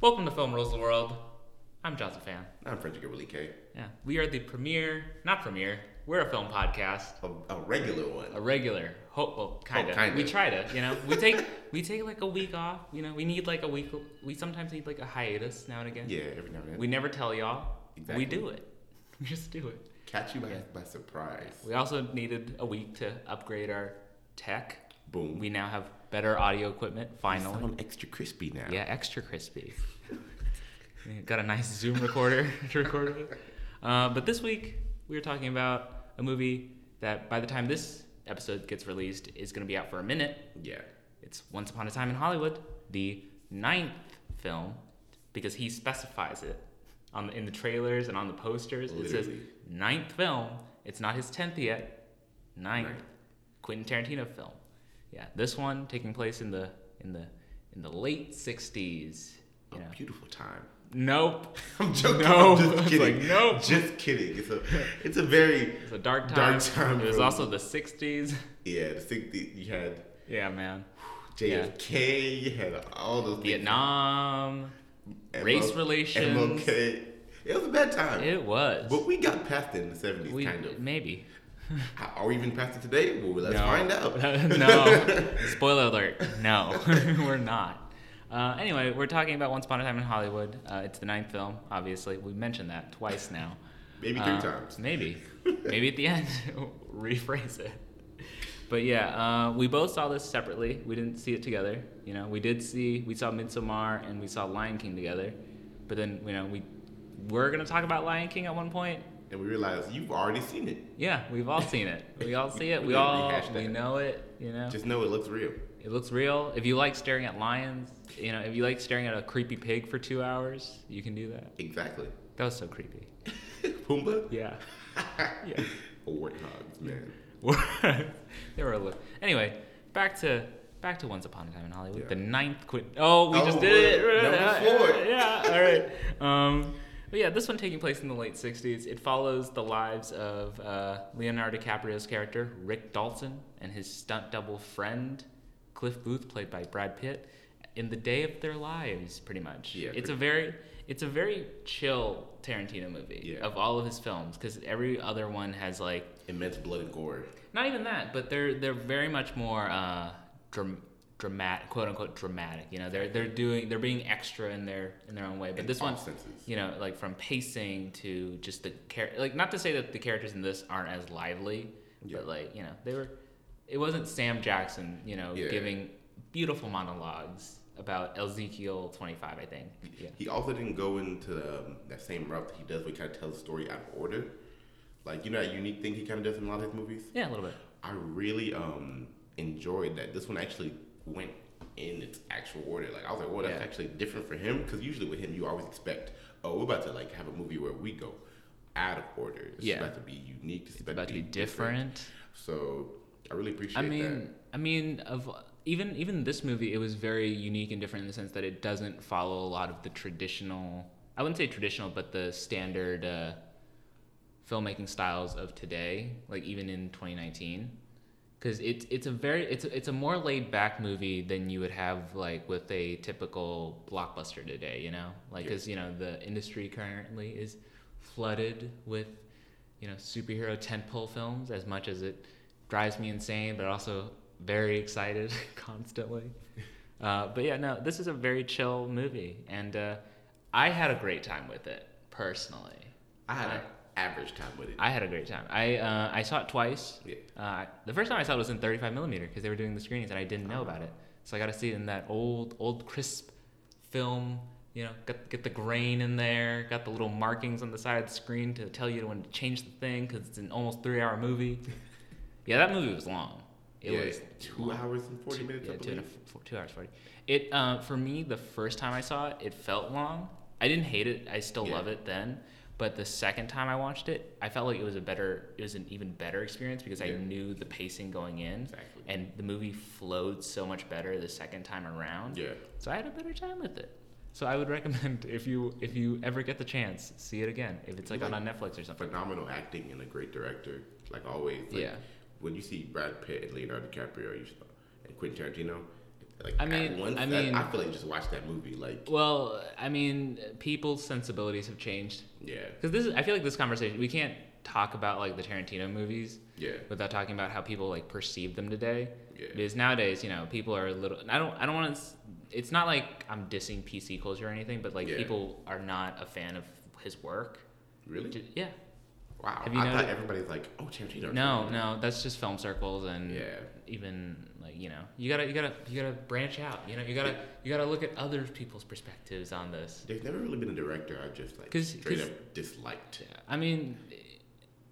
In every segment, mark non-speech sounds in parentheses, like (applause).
Welcome to Film Rules the World. I'm Johnson Fan. I'm Frederick K. Yeah, we are the premiere, not premiere. We're a film podcast, A, a regular one. a regular. Well, kind of. Oh, kinda. We try to, you know. We take (laughs) we take like a week off. You know, we need like a week. We sometimes need like a hiatus now and again. yeah, every now and then. We never tell y'all. Exactly. We do it. (laughs) We just do it. Catch you by, Yeah. by surprise. We also needed a week to upgrade our tech. Boom. We now have better audio equipment. Finally. sound extra crispy now. Yeah, extra crispy. Got a nice Zoom recorder (laughs) to record with. Uh, but this week, we were talking about a movie that by the time this episode gets released is going to be out for a minute. Yeah. It's Once Upon a Time in Hollywood, the ninth film, because he specifies it on the, in the trailers and on the posters. It says ninth film. It's not his tenth yet. Ninth. Ninth. Quentin Tarantino film. Yeah, this one taking place in the in the in the late '60s. A know. beautiful time. Nope. (laughs) I'm joking. (laughs) No. I'm just kidding. like, nope. Just kidding. It's a, (laughs) it's a very, It's a dark time. Dark time It was also the '60s. yeah, the thing that you had Yeah, man. (sighs) JFK, you had all those things. Vietnam, ML race relations. MLK. It was a bad time. It was. but we got past it in the 70s, we, kind of. maybe. Are we even past it today? Well, let's No. find out. (laughs) no. (laughs) Spoiler alert. No, (laughs) we're not. Uh, anyway, we're talking about Once Upon a Time in Hollywood. Uh, it's the ninth film, obviously. We mentioned that twice now. Maybe three Uh, times. Maybe. Maybe at the end, rephrase it. But yeah, uh, we both saw this separately. We didn't see it together. You know, we did see, we saw Midsommar and we saw Lion King together. But then, you know, we were going to talk about Lion King at one point. And we realized you've already seen it. Yeah, we've all seen it. We all see it. (laughs) We We all, we know it, you know. Just know it looks real. It looks real. If you like staring at lions, you know, if you like staring at a creepy pig for two hours, you can do that. Exactly. That was so creepy. (laughs) Pumbaa? Yeah. (laughs) yeah. Warthogs, man. they were a little. Anyway, back to back to Once Upon a Time in Hollywood. Yeah. The ninth quit. Oh, we Oh, just did it. number four. Yeah. All right. Um, but yeah, this one taking place in the late '60s. It follows the lives of uh, Leonardo DiCaprio's character Rick Dalton and his stunt double friend Cliff Booth, played by Brad Pitt, in the day of their lives, pretty much. Yeah, it's a very it's a very chill Tarantino movie Yeah. of all of his films because every other one has like Immense blood and gore. not even that, but they're they're very much more uh, dram- dramatic, quote unquote dramatic. You know, they're they're doing they're being extra in their in their own way. But In this one, senses. you know, like from pacing to just the care, like not to say that the characters in this aren't as lively, Yeah. but like you know they were. It wasn't Sam Jackson, you know, Yeah. giving beautiful monologues about Ezekiel twenty five. I think. Yeah. He also didn't go into um, that same route that he does, where he kind of tells the story out of order. Like you know that unique thing he kind of does in a lot of his movies. Yeah, a little bit. I really um enjoyed that. This one actually went in its actual order. Like I was like, well, that's Yeah. actually different for him because usually with him, you always expect, oh, we're about to like have a movie where we go out of order. It's Yeah. about to be unique. It's, It's about to be different. So I really appreciate I that. mean, I mean, of even even this movie, it was very unique and different in the sense that it doesn't follow a lot of the traditional. I wouldn't say traditional, but the standard uh, filmmaking styles of today. Like even in 2019, because it's it's a very it's a, it's a more laid back movie than you would have like with a typical blockbuster today. You know, like because you know the industry currently is flooded with you know superhero tentpole films as much as it drives me insane, but also very excited (laughs) constantly. (laughs) Uh, but yeah, no, this is a very chill movie, and uh, I had a great time with it personally. I had an average time with it. I had a great time. I uh, I saw it twice. Yeah. Uh, the first time I saw it was in 35 millimeter because they were doing the screenings and I didn't know about it. So I got to see it in that old old crisp film. You know, got get the grain in there. Got the little markings on the side of the screen to tell you when to change the thing because it's an almost three hour movie. (laughs) yeah, that movie was long. It yeah, was two long. hours and forty minutes. Yeah, I two, a four, two hours forty. It uh, for me the first time I saw it, it felt long. I didn't hate it. I still Yeah. love it then. But the second time I watched it, I felt like it was a better, it was an even better experience because I knew the pacing going in, Exactly. and the movie flowed so much better the second time around. Yeah. So I had a better time with it. So I would (laughs) recommend if you if you ever get the chance, see it again. If it's like on, Like, on Netflix or something. Phenomenal acting and a great director, like always. Like, Yeah. When you see Brad Pitt and Leonardo DiCaprio you, and Quentin Tarantino, Like I mean- once, I mean- I, feel like you just watched that movie. Like Well, I mean, people's sensibilities have changed. yeah, Because this, is, I feel like this conversation, we can't talk about like the Tarantino movies yeah, without talking about how people like perceive them today. yeah. Because nowadays, you know, people are a little. I don't. I don't want to. It's not like I'm dissing PC culture or anything, but like Yeah. people are not a fan of his work. Really? Yeah. Wow. Have you I thought noticed- everybody's like, oh, Tarantino. No, no, that's just film circles and Yeah. even you know, you gotta, you gotta, you gotta branch out. You know, you gotta, you gotta look at other people's perspectives on this. There's never really been a director i've just like 'Cause- straight 'cause- up disliked. Yeah, I mean,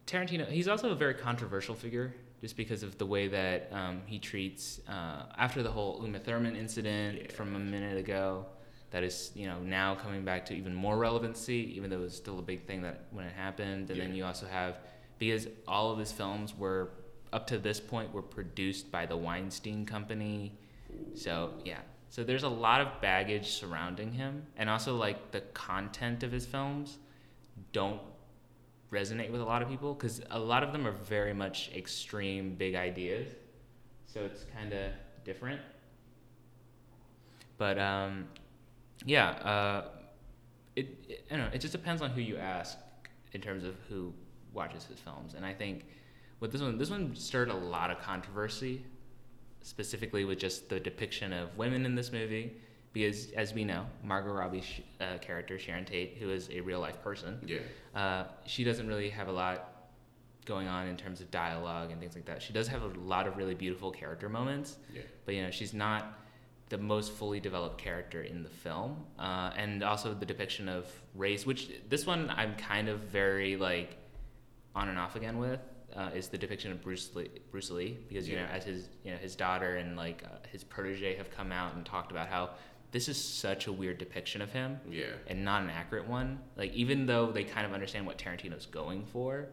Tarantino. He's also a very controversial figure, just because of the way that um, he treats uh, after the whole Uma Thurman incident Yeah. from a minute ago. That is, you know, now coming back to even more relevancy, even though it was still a big thing that when it happened. And then you also have because all of his films were up to this point were produced by the Weinstein Company. So yeah, so there's a lot of baggage surrounding him, and also like the content of his films don't resonate with a lot of people because a lot of them are very much extreme big ideas. So it's kind of different. But um, yeah uh, it, it I don't know it just depends on who you ask in terms of who watches his films. And I think with this one this one stirred a lot of controversy specifically with just the depiction of women in this movie because as we know Margot Robbie's uh, character Sharon Tate who is a real life person Yeah. uh, she doesn't really have a lot going on in terms of dialogue and things like that. She does have a lot of really beautiful character moments, Yeah. but you know she's not the most fully developed character in the film. Uh, and also the depiction of race, which this one I'm kind of very like on and off again with. Uh, is the depiction of Bruce Lee, Bruce Lee because you Yeah. know as his you know his daughter and like uh, his protege have come out and talked about how this is such a weird depiction of him Yeah. and not an accurate one. Like even though they kind of understand what Tarantino's going for,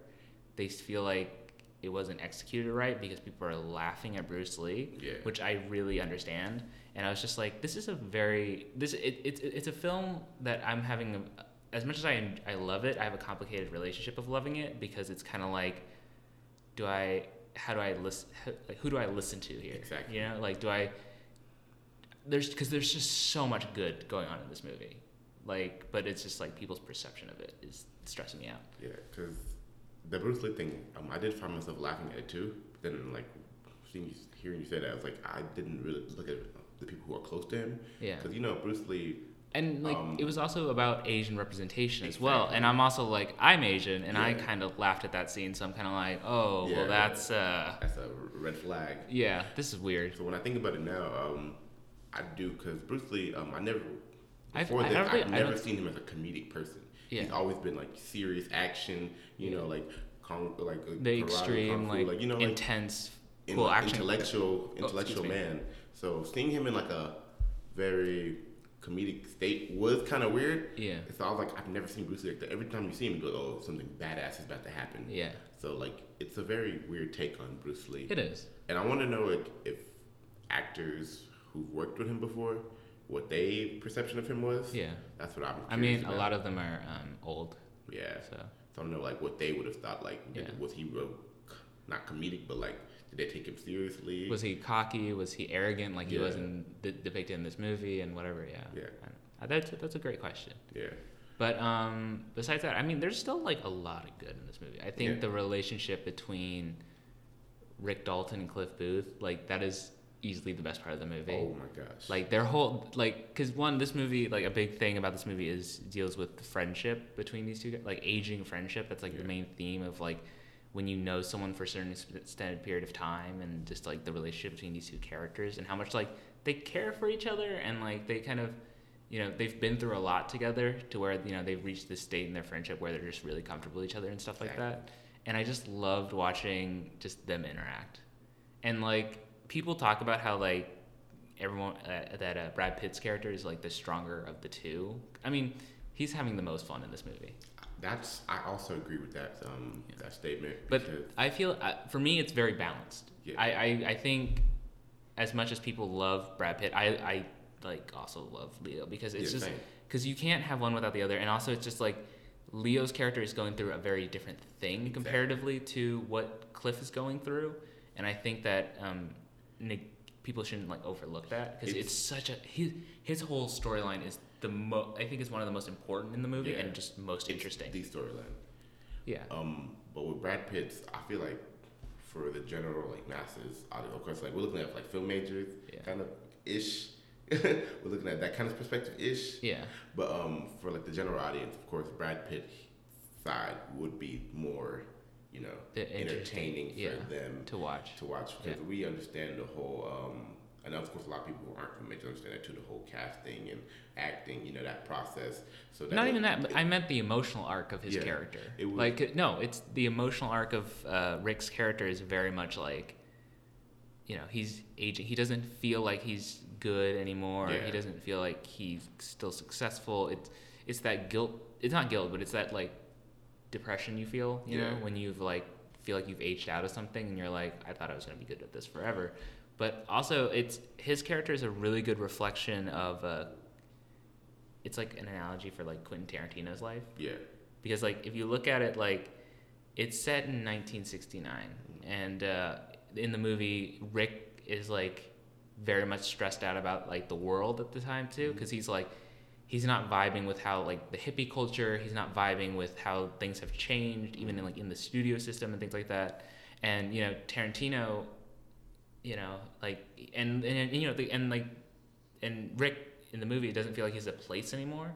they feel like it wasn't executed right because people are laughing at Bruce Lee, Yeah. which I really understand. And I was just like, this is a very this it, it's it's a film that I'm having a, as much as I I love it, I have a complicated relationship of loving it because it's kind of like, do I how do I listen like who do I listen to here? Exactly. You know, like do I there's because there's just so much good going on in this movie like but it's just like people's perception of it is stressing me out Yeah, because the Bruce Lee thing, um, I did find myself laughing at it too. But then, like, seeing you, hearing you say that, I was like, I didn't really look at the people who are close to him. yeah Because, you know, Bruce Lee, and like Um, it was also about asian representation as well and i'm also like i'm asian and i kind of laughed at that scene so i'm kind of like oh Yeah. well that's uh that's a red flag. yeah this is weird So when I think about it now, um, I do, because Bruce Lee, um, I never, I've- before this i've never seen him as a comedic person. Yeah. He's always been, like, serious action, you know, like, kung, like, uh, the karate, extreme fu, like, you know, like, intense in- cool action intellectual Oh, intellectual me. man. So seeing him in like a very comedic state was kind of weird. yeah So I was like, I've never seen Bruce Lee like that. Every time you see him, you go, oh, something badass is about to happen. yeah So like, it's a very weird take on Bruce Lee. it is And I want to know like, if actors who've worked with him before, what they perception of him was. yeah That's what I'm. i mean a lot of them are um, old Yeah. so So I don't know like what they would have thought. Like, Yeah. was he real, not comedic, but like, did they take him seriously? was he cocky was he arrogant like he Yeah. wasn't de- depicted in this movie and whatever yeah Yeah. Uh, that's, that's a great question yeah. But um, besides that, I mean, there's still like a lot of good in this movie. I think Yeah. the relationship between Rick Dalton and Cliff Booth, like that is easily the best part of the movie. Oh my gosh. Like their whole like, because one, this movie, like a big thing about this movie is deals with the friendship between these two, guys, like aging friendship. That's like the main theme of like when you know someone for a certain extended period of time, and just like the relationship between these two characters, and how much like they care for each other, and like they kind of you know they've been through a lot together to where you know they've reached this state in their friendship where they're just really comfortable with each other and stuff like that. And i just loved watching just them interact. And like people talk about how like everyone uh, that uh, brad pitt's character is like the stronger of the two. I mean he's having the most fun in this movie That's I also agree with that um that statement. but i feel uh, for me it's very balanced Yeah. I, I i think as much as people love brad pitt i i like also love leo because it's Yeah, just because you can't have one without the other and also it's just like leo's character is going through a very different thing comparatively to what cliff is going through and i think that um, people shouldn't like overlook that because It's- it's, such a his his whole storyline is the mo I think is one of the most important in the movie Yeah. and just most interesting. The storyline. yeah. Um, but with Brad Pitt, I feel like for the general like masses, of course, like we're looking at like film majors, Yeah. kind of ish. (laughs) we're looking at that kind of perspective ish. Yeah. But um, for like the general audience, of course, Brad Pitt side would be more, you know, entertaining for yeah, them to watch. to watch because Yeah. we understand the whole. Um, and of course, a lot of people who aren't film majors understand that too. The whole casting and acting, you know, that process. So that Not even that, but I meant the emotional arc of his Yeah, character. it was- like no, it's the emotional arc of uh, Rick's character is very much like, you know, he's aging. He doesn't feel like he's good anymore. Yeah. He doesn't feel like he's still successful. It's it's that guilt. It's not guilt, but it's that like depression you feel. You know, Yeah. when you've like feel like you've aged out of something and you're like, I thought I was gonna be good at this forever. But also, it's his character is a really good reflection of. Uh, it's like an analogy for like Quentin Tarantino's life. Yeah. because like if you look at it like it's set in 1969 and uh, in the movie rick is like very much stressed out about like the world at the time too. Because he's like he's not vibing with how like the hippie culture he's not vibing with how things have changed even in like in the studio system and things like that. And you know tarantino you know like and and, and you know the, and like and rick in the movie doesn't feel like he's a place anymore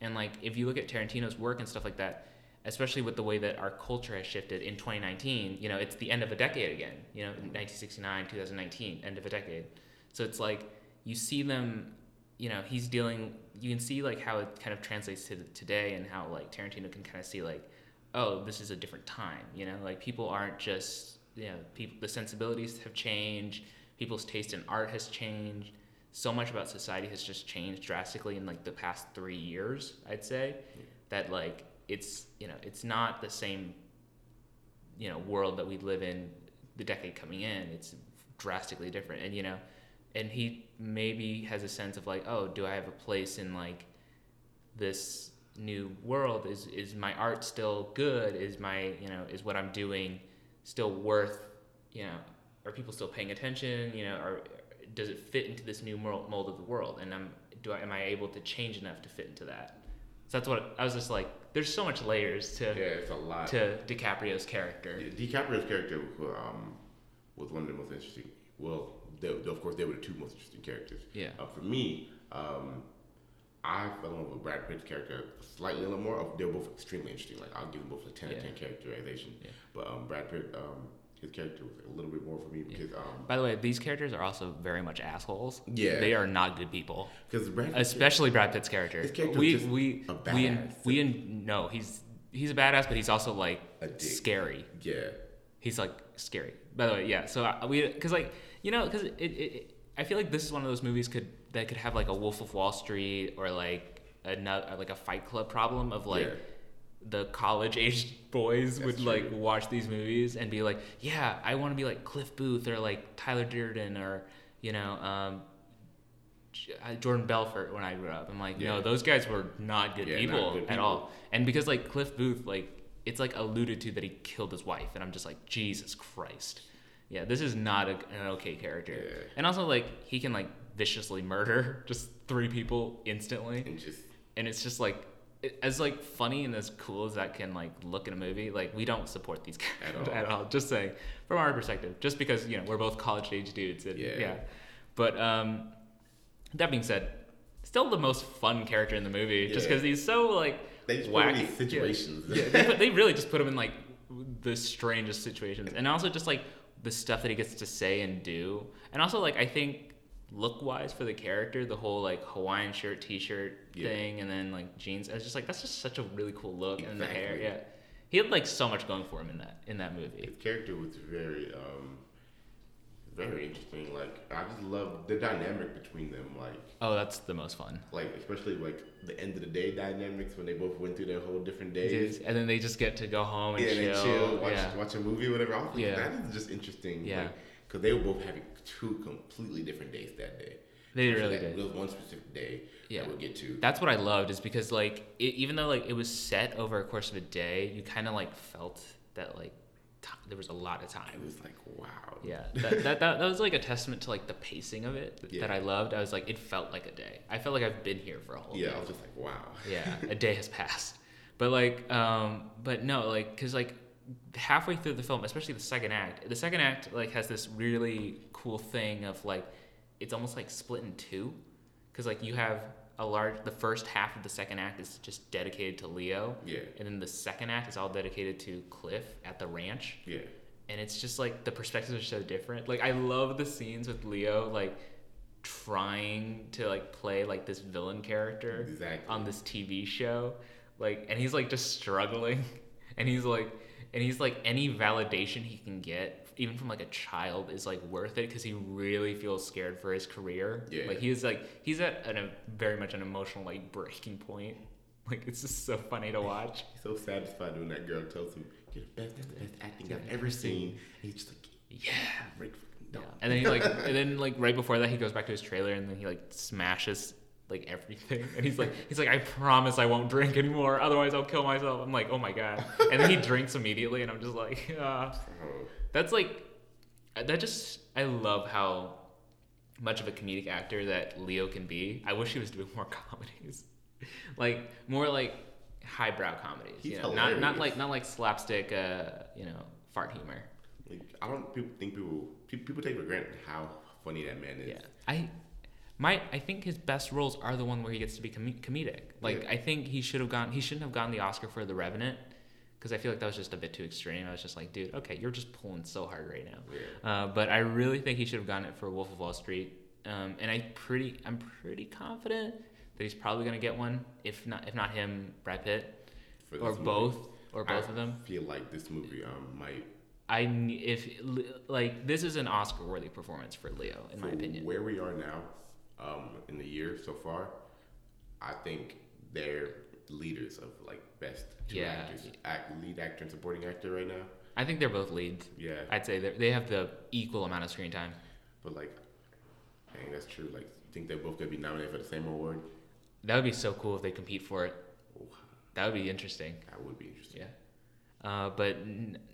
and like if you look at Tarantino's work and stuff like that, especially with the way that our culture has shifted in 2019, you know, it's the end of a decade again. You know, 1969, 2019, end of a decade. So it's like you see them, you know, he's dealing. You can see like how it kind of translates to today and how like Tarantino can kind of see like, oh, this is a different time. You know, like people aren't just you know, people the sensibilities have changed. People's taste in art has changed. So much about society has just changed drastically in like the past three years i'd say that like it's you know it's not the same you know world that we live in the decade coming in. It's drastically different. And you know and he maybe has a sense of like oh do i have a place in like this new world? Is is my art still good? Is my you know is what i'm doing still worth you know are people still paying attention you know or does it fit into this new mold of the world and i'm do I, am i able to change enough to fit into that so that's what i was just like there's so much layers to Yeah, it's a lot. to DiCaprio's character Yeah, DiCaprio's character um, was one of the most interesting. Well, they- of course, they were the two most interesting characters. Yeah. Uh, for me, um, I fell in love with Brad Pitt's character slightly a little more. They're both extremely interesting. Like I'll give them both a ten out of ten characterization. Yeah. But um, Brad Pitt, um, his character was a little bit more for me because um, by the way these characters are also very much assholes Yeah. they are not good people because especially Brad Pitt's character. His character we we a we we no, he's he's a badass, but he's also like scary. yeah, He's like scary. By the way, yeah. So I, we because like you know because it, it, it I feel like this is one of those movies could that could have like a Wolf of Wall Street or like another like a Fight Club problem of like. Yeah. The college aged boys That's would like watch these movies and be like, "Yeah, I want to be like Cliff Booth or like Tyler Durden or you know um, uh, Jordan Belfort when I grew up. I'm like, no, those guys were not good, Yeah, not people, at all. And because like Cliff Booth, like it's like alluded to that he killed his wife, and I'm just like, Jesus Christ. Yeah, this is not a, an okay character. Yeah. And also like he can like viciously murder (laughs) just three people instantly, and just and it's just like. As like funny and as cool as that can like look in a movie, like we don't support these (laughs) At characters all. at all. Just saying, from our perspective, just because you know we're both college age dudes. And, Yeah. yeah. But um, that being said, still the most fun character in the movie, just because he's so like they just put him in wacky. situations. Yeah, yeah they, put, they really just put him in like the strangest situations, and also just like the stuff that he gets to say and do, and also like I think look wise for the character, the whole like Hawaiian shirt, T-shirt Yeah. thing, and then like jeans. I was just like that's just such a really cool look, and the hair, yeah. He had like so much going for him in that in that movie. His character was very, um, very interesting. Like I just love the dynamic between them. Like, Oh, that's the most fun. like especially like the end of the day dynamics when they both went through their whole different days. And then they just get to go home and Yeah, and chill. chill, watch, yeah. watch a movie, whatever. I was like, Yeah. that is just interesting. Yeah. because they were both having two completely different days that day. They So really that, did. There was one specific day Yeah. that we'll get to. That's what I loved is because like it, even though like it was set over a course of a day, you kind of like felt that like there was a lot of time. It was like wow. Yeah, that, that, that, that was like a testament to like the pacing of it Yeah. that I loved. I was like, it felt like a day. I felt like I've been here for a whole Yeah, day. I was just like wow. yeah a day has passed but like um but no like because like halfway through the film especially the second act the second act like has this really cool thing of like it's almost like split in two because like you have a large the first half of the second act is just dedicated to leo Yeah. and then the second act is all dedicated to cliff at the ranch Yeah. and it's just like the perspectives are so different. Like I love the scenes with Leo like trying to like play like this villain character Exactly. on this TV show. Like and he's like just struggling (laughs) and he's like and he's like any validation he can get even from like a child is like worth it because he really feels scared for his career. Yeah. Like he is like he's at an, a very much an emotional like breaking point. Like it's just so funny to watch. (laughs) He's so satisfied when that girl tells him, "You're the best. That's the best acting I've ever seen." And he's just like, Yeah. No. Yeah. And then he like, (laughs) and then like right before that, he goes back to his trailer and then he like smashes like everything. And he's like, he's like, I promise I won't drink anymore, otherwise I'll kill myself. I'm like, oh my god. And then he (laughs) drinks immediately, and I'm just like, ah. Oh, That's like, that just I love how much of a comedic actor that Leo can be. I wish he was doing more (laughs) comedies, like more like highbrow comedies. He's you know, not not like not like slapstick, uh, you know, fart humor. like, I don't people think people people take for granted how funny that man is. Yeah, I, my, I think his best roles are the one where he gets to be com- comedic. Like, Yeah. I think he should have gone. He shouldn't have gotten the Oscar for The Revenant, because I feel like that was just a bit too extreme. I was just like, dude, okay, you're just pulling so hard right now. Yeah. Uh, but I really think he should have gotten it for Wolf of Wall Street. Um, and I pretty, I'm pretty confident that he's probably gonna get one. If not, if not him, Brad Pitt, For or movie. both, or both I of them. feel like this movie um might I if like this is an Oscar-worthy performance for Leo, in my opinion. Where we are now, um, in the year so far, I think they're leaders of like best two Yeah. actors, act, lead actor and supporting actor right now. I think they're both leads. Yeah, I'd say they have the equal amount of screen time. but like, dang, that's true. Like, think they're both gonna be nominated for the same award? That would be so cool if they compete for it. That would be interesting. That would be interesting. Yeah. Uh, but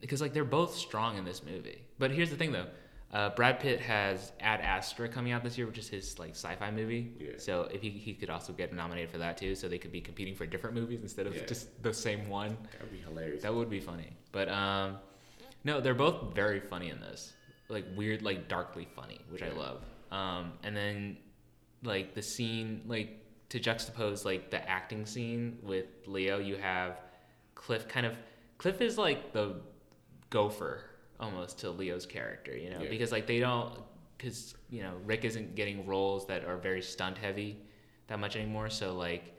because like they're both strong in this movie. But here's the thing though. Uh, Brad Pitt has Ad Astra coming out this year, which is his like sci-fi movie. Yeah. So if he, he could also get nominated for that too, so they could be competing for different movies instead of Yeah. just the same one. That'd be hilarious. That would be funny. But um, no, they're both very funny in this. Like weird, like darkly funny, which I love. Um, and then like the scene, like to juxtapose like the acting scene with Leo, you have Cliff kind of. Cliff is like the gopher almost to Leo's character, you know, Yeah. because like they don't, because you know Rick isn't getting roles that are very stunt heavy that much anymore. So like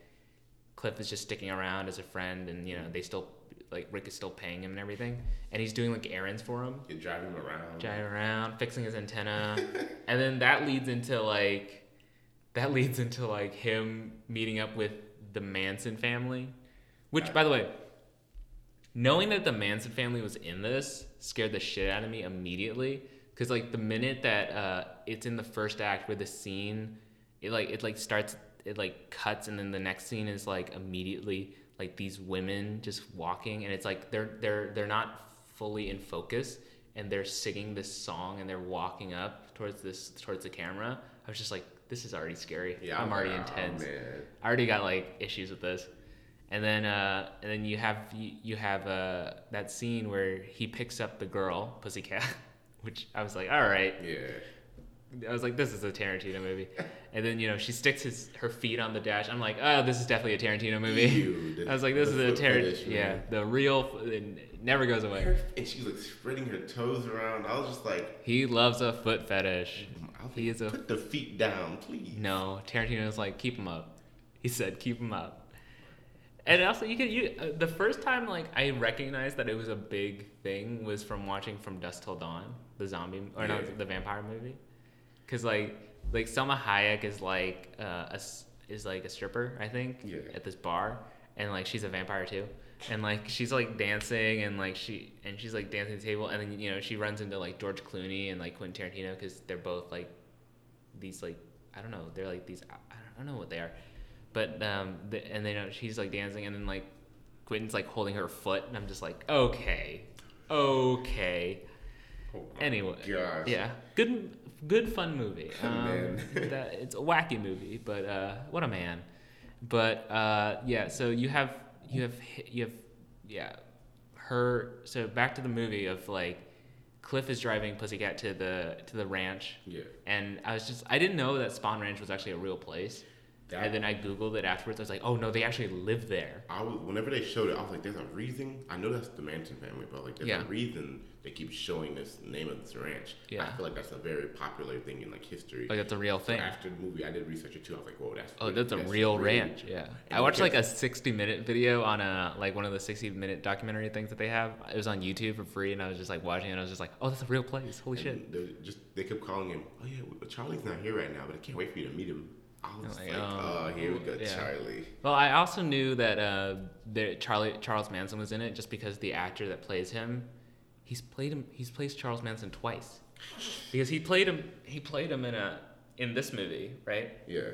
Cliff is just sticking around as a friend, and you know they still like Rick is still paying him and everything, and he's doing like errands for him, You drive him around. driving around, fixing his antenna, (laughs) and then that leads into like that (laughs) leads into like him meeting up with the Manson family, which by the way, knowing that the Manson family was in this scared the shit out of me immediately because like the minute that uh, it's in the first act where the scene it like it like starts it like cuts and then the next scene is like immediately like these women just walking and it's like they're they're they're not fully in focus and they're singing this song and they're walking up towards this towards the camera i was just like this is already scary Yeah, i'm already oh, intense man. I already got like issues with this. And then uh, and then you have you, you have uh, that scene where he picks up the girl, Pussycat, (laughs) which I was like, all right. Yeah. I was like, this is a Tarantino movie. And then you know she sticks his her feet on the dash. I'm like, oh, this is definitely a Tarantino movie. Ew, (laughs) I was like, this is a Tarantino. Yeah, the real. It never goes away. Her- and she's like spreading her toes around. I was just like, He loves a foot fetish. Was He is a put the feet down, please. No, Tarantino's like keep him up. He said keep him up. And also, you could you uh, the first time like I recognized that it was a big thing was from watching From Dusk Till Dawn, the zombie or no, Yeah. the vampire movie, because like like Salma Hayek is like uh, a is like a stripper I think Yeah. at this bar, and like she's a vampire too, and like she's like dancing and like she and she's like dancing at the table, and then you know she runs into like George Clooney and like Quentin Tarantino because they're both like these like I don't know they're like these I don't know what they are, but um the, and then uh, she's like dancing and then like Quentin's like holding her foot and I'm just like okay okay. Oh Anyway, gosh. yeah, good, good fun movie. (laughs) Um, that, it's a wacky movie, but uh, what a man. But uh, yeah, so you have you have you have yeah her. So back to the movie of like Cliff is driving Pussycat to the to the ranch, Yeah. and I was just I didn't know that Spahn Ranch was actually a real place. That- and then I googled it afterwards. I was like, oh no, they actually live there. I was whenever they showed it, I was like, "There's a reason." I know that's the Manson family, but like, there's Yeah. a reason they keep showing this name of this ranch. Yeah. I feel like that's a very popular thing in like history. Like that's a real So thing. after the movie, I did research it too. I was like, "Whoa, that's Oh, really- that's a that's real really- ranch. Yeah. And I watched like a 60 minute video on a like one of the 60 minute documentary things that they have. It was on YouTube for free, and I was just like watching it. and I was just like, oh, that's a real place. Holy shit. And they just they kept calling him. Oh yeah, Charlie's not here right now, but I can't wait for you to meet him. I was Like, like, oh, oh, here we go, yeah. Charlie. Well, I also knew that uh, there, Charlie Charles Manson was in it just because the actor that plays him, he's played him. He's played Charles Manson twice, because he played him. He played him in a in this movie, right? Yeah.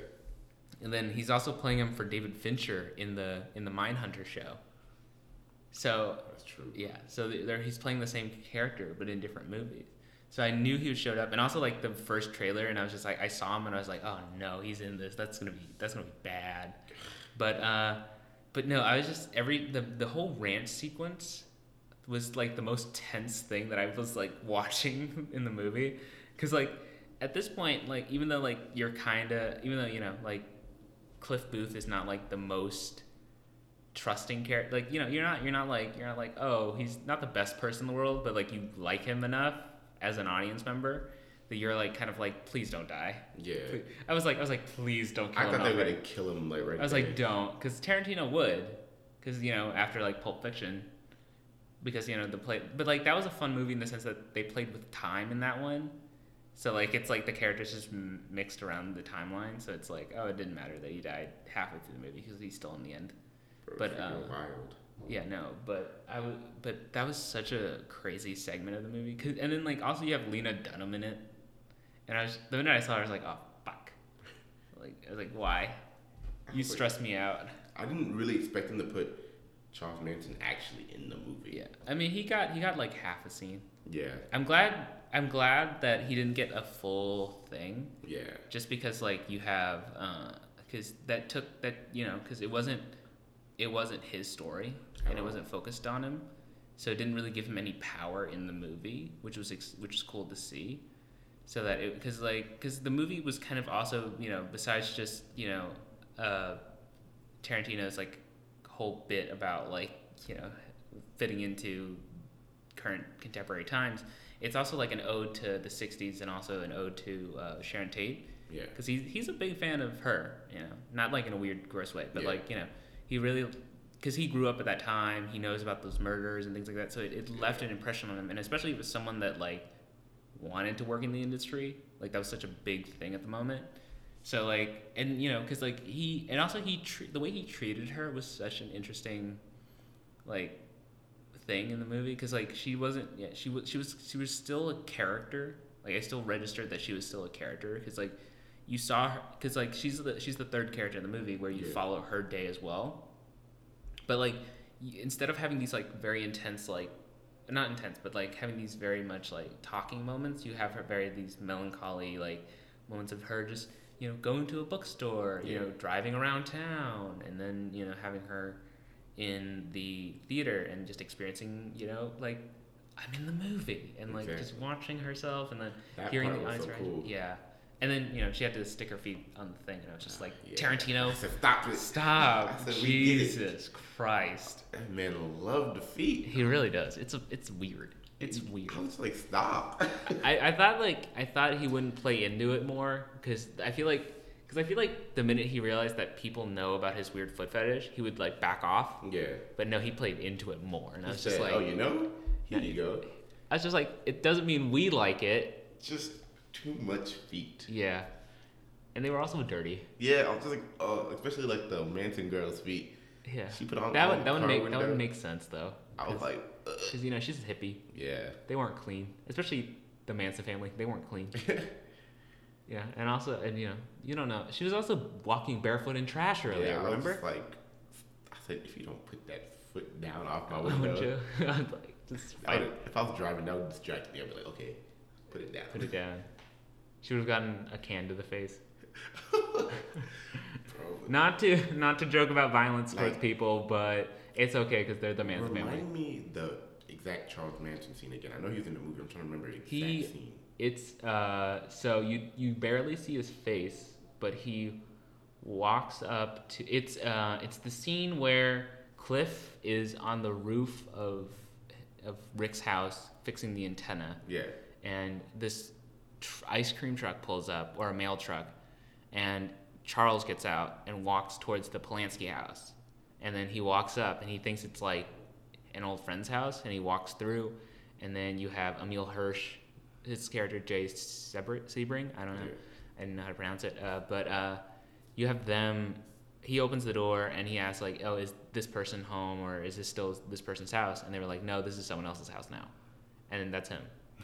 And then he's also playing him for David Fincher in the in the Mindhunter show. So That's true. Yeah, so there he's playing the same character but in different movies. So I knew he showed up, and also like the first trailer, and I was just like, I saw him, and I was like, oh no, he's in this. That's gonna be that's gonna be bad. But uh, but no, I was just every the the whole ranch sequence was like the most tense thing that I was like (laughs) watching in the movie, because like at this point, like even though like you're kind of even though you know like Cliff Booth is not like the most trusting character like you know you're not you're not like you're not like oh he's not the best person in the world but like you like him enough as an audience member that you're like kind of like please don't die Yeah. Please- i was like i was like please don't kill I him I thought they were gonna kill him like right. i was there. like don't because tarantino would because you know after like pulp fiction because you know the play but like that was a fun movie in the sense that they played with time in that one so like it's like the characters just m- mixed around the timeline so it's like oh it didn't matter that he died halfway through the movie because he's still in the end Bro, but, um, wild. Yeah, no, but I was, but that was such a crazy segment of the movie. 'Cause- and then like also you have Lena Dunham in it, and I was the minute I saw her, I was like, oh fuck, like I was like, why? You was like- stress me out. I didn't really expect them to put Charles Manson actually in the movie. Yeah, I mean he got he got like half a scene. Yeah. I'm glad I'm glad that he didn't get a full thing, Yeah. just because like you have uh because that took that you know because it wasn't it wasn't his story and it wasn't focused on him so it didn't really give him any power in the movie which was ex- which is cool to see so that it because like because the movie was kind of also you know besides just you know uh tarantino's like whole bit about like you know fitting into current contemporary times it's also like an ode to the 60s and also an ode to uh, sharon tate Yeah. because he's he's a big fan of her, you know, not like in a weird, gross way, but Yeah. like you know, he really because he grew up at that time, he knows about those murders and things like that, so it, it left an impression on him, and especially with someone that like wanted to work in the industry, like that was such a big thing at the moment. So like, and you know, because like he, and also he, the way he treated her was such an interesting, like, thing in the movie. Because like she wasn't, yeah, she was, she was, she was still a character. Like I still registered that she was still a character. Because like, you saw her, because like she's the she's the third character in the movie where you Yeah. follow her day as well. But like, instead of having these like very intense like not intense, but like having these very much like talking moments. You have her very these melancholy like moments of her just you know going to a bookstore, you Yeah. know driving around town, and then you know having her in the theater and just experiencing you know like I'm in the movie and like just watching herself and then That hearing the audience so cool. Yeah. And then you know she had to stick her feet on the thing, and I was just ah, like, Yeah. Tarantino, I said, stop it. stop, I said, we get it. Jesus Christ. That man loved the feet. He really does. It's a, it's weird. It's weird. I was like, stop. (laughs) I, I thought like I thought he wouldn't play into it more because I feel like because I feel like the minute he realized that people know about his weird foot fetish, he would like back off. yeah. But no, he played into it more, and I He was just like, oh, you know? Here (laughs) you go. I was just like, it doesn't mean we like it. Just too much feet. Yeah, and they were also dirty. Yeah, I was just like, uh, especially like the Manson girl's feet. Yeah, She put on that would that would make that would make sense though. I was like, because you know she's a hippie. yeah. They weren't clean, especially the Manson family. They weren't clean. (laughs) Yeah, and also, and you know, you don't know. She was also walking barefoot in trash earlier. yeah, I remember? like, I said, if you don't put that foot down off my Would (laughs) window, you? (laughs) I'd like just I would, if I was driving, that would distract me. I'd be like, okay, put it down. Put it down. She would have gotten a can to the face. (laughs) Probably. Not to not to joke about violence towards Like- people, but it's okay because they're the man's Remind family. Remind me the exact Charles Manson scene again. I know he was in the movie. I'm trying to remember the exact He- scene. It's uh so you you barely see his face, but he walks up to it's uh it's the scene where Cliff is on the roof of of Rick's house fixing the antenna Yeah. and this tr- ice cream truck pulls up or a mail truck and Charles gets out and walks towards the Polanski house. And then he walks up and he thinks it's like an old friend's house and he walks through and then you have Emile Hirsch his character Jay Sebr- Sebring? I don't know. I didn't know how to pronounce it. Uh, but uh, you have them he opens the door and he asks like oh is this person home or is this still this person's house? And they were like no this is someone else's house now. And that's him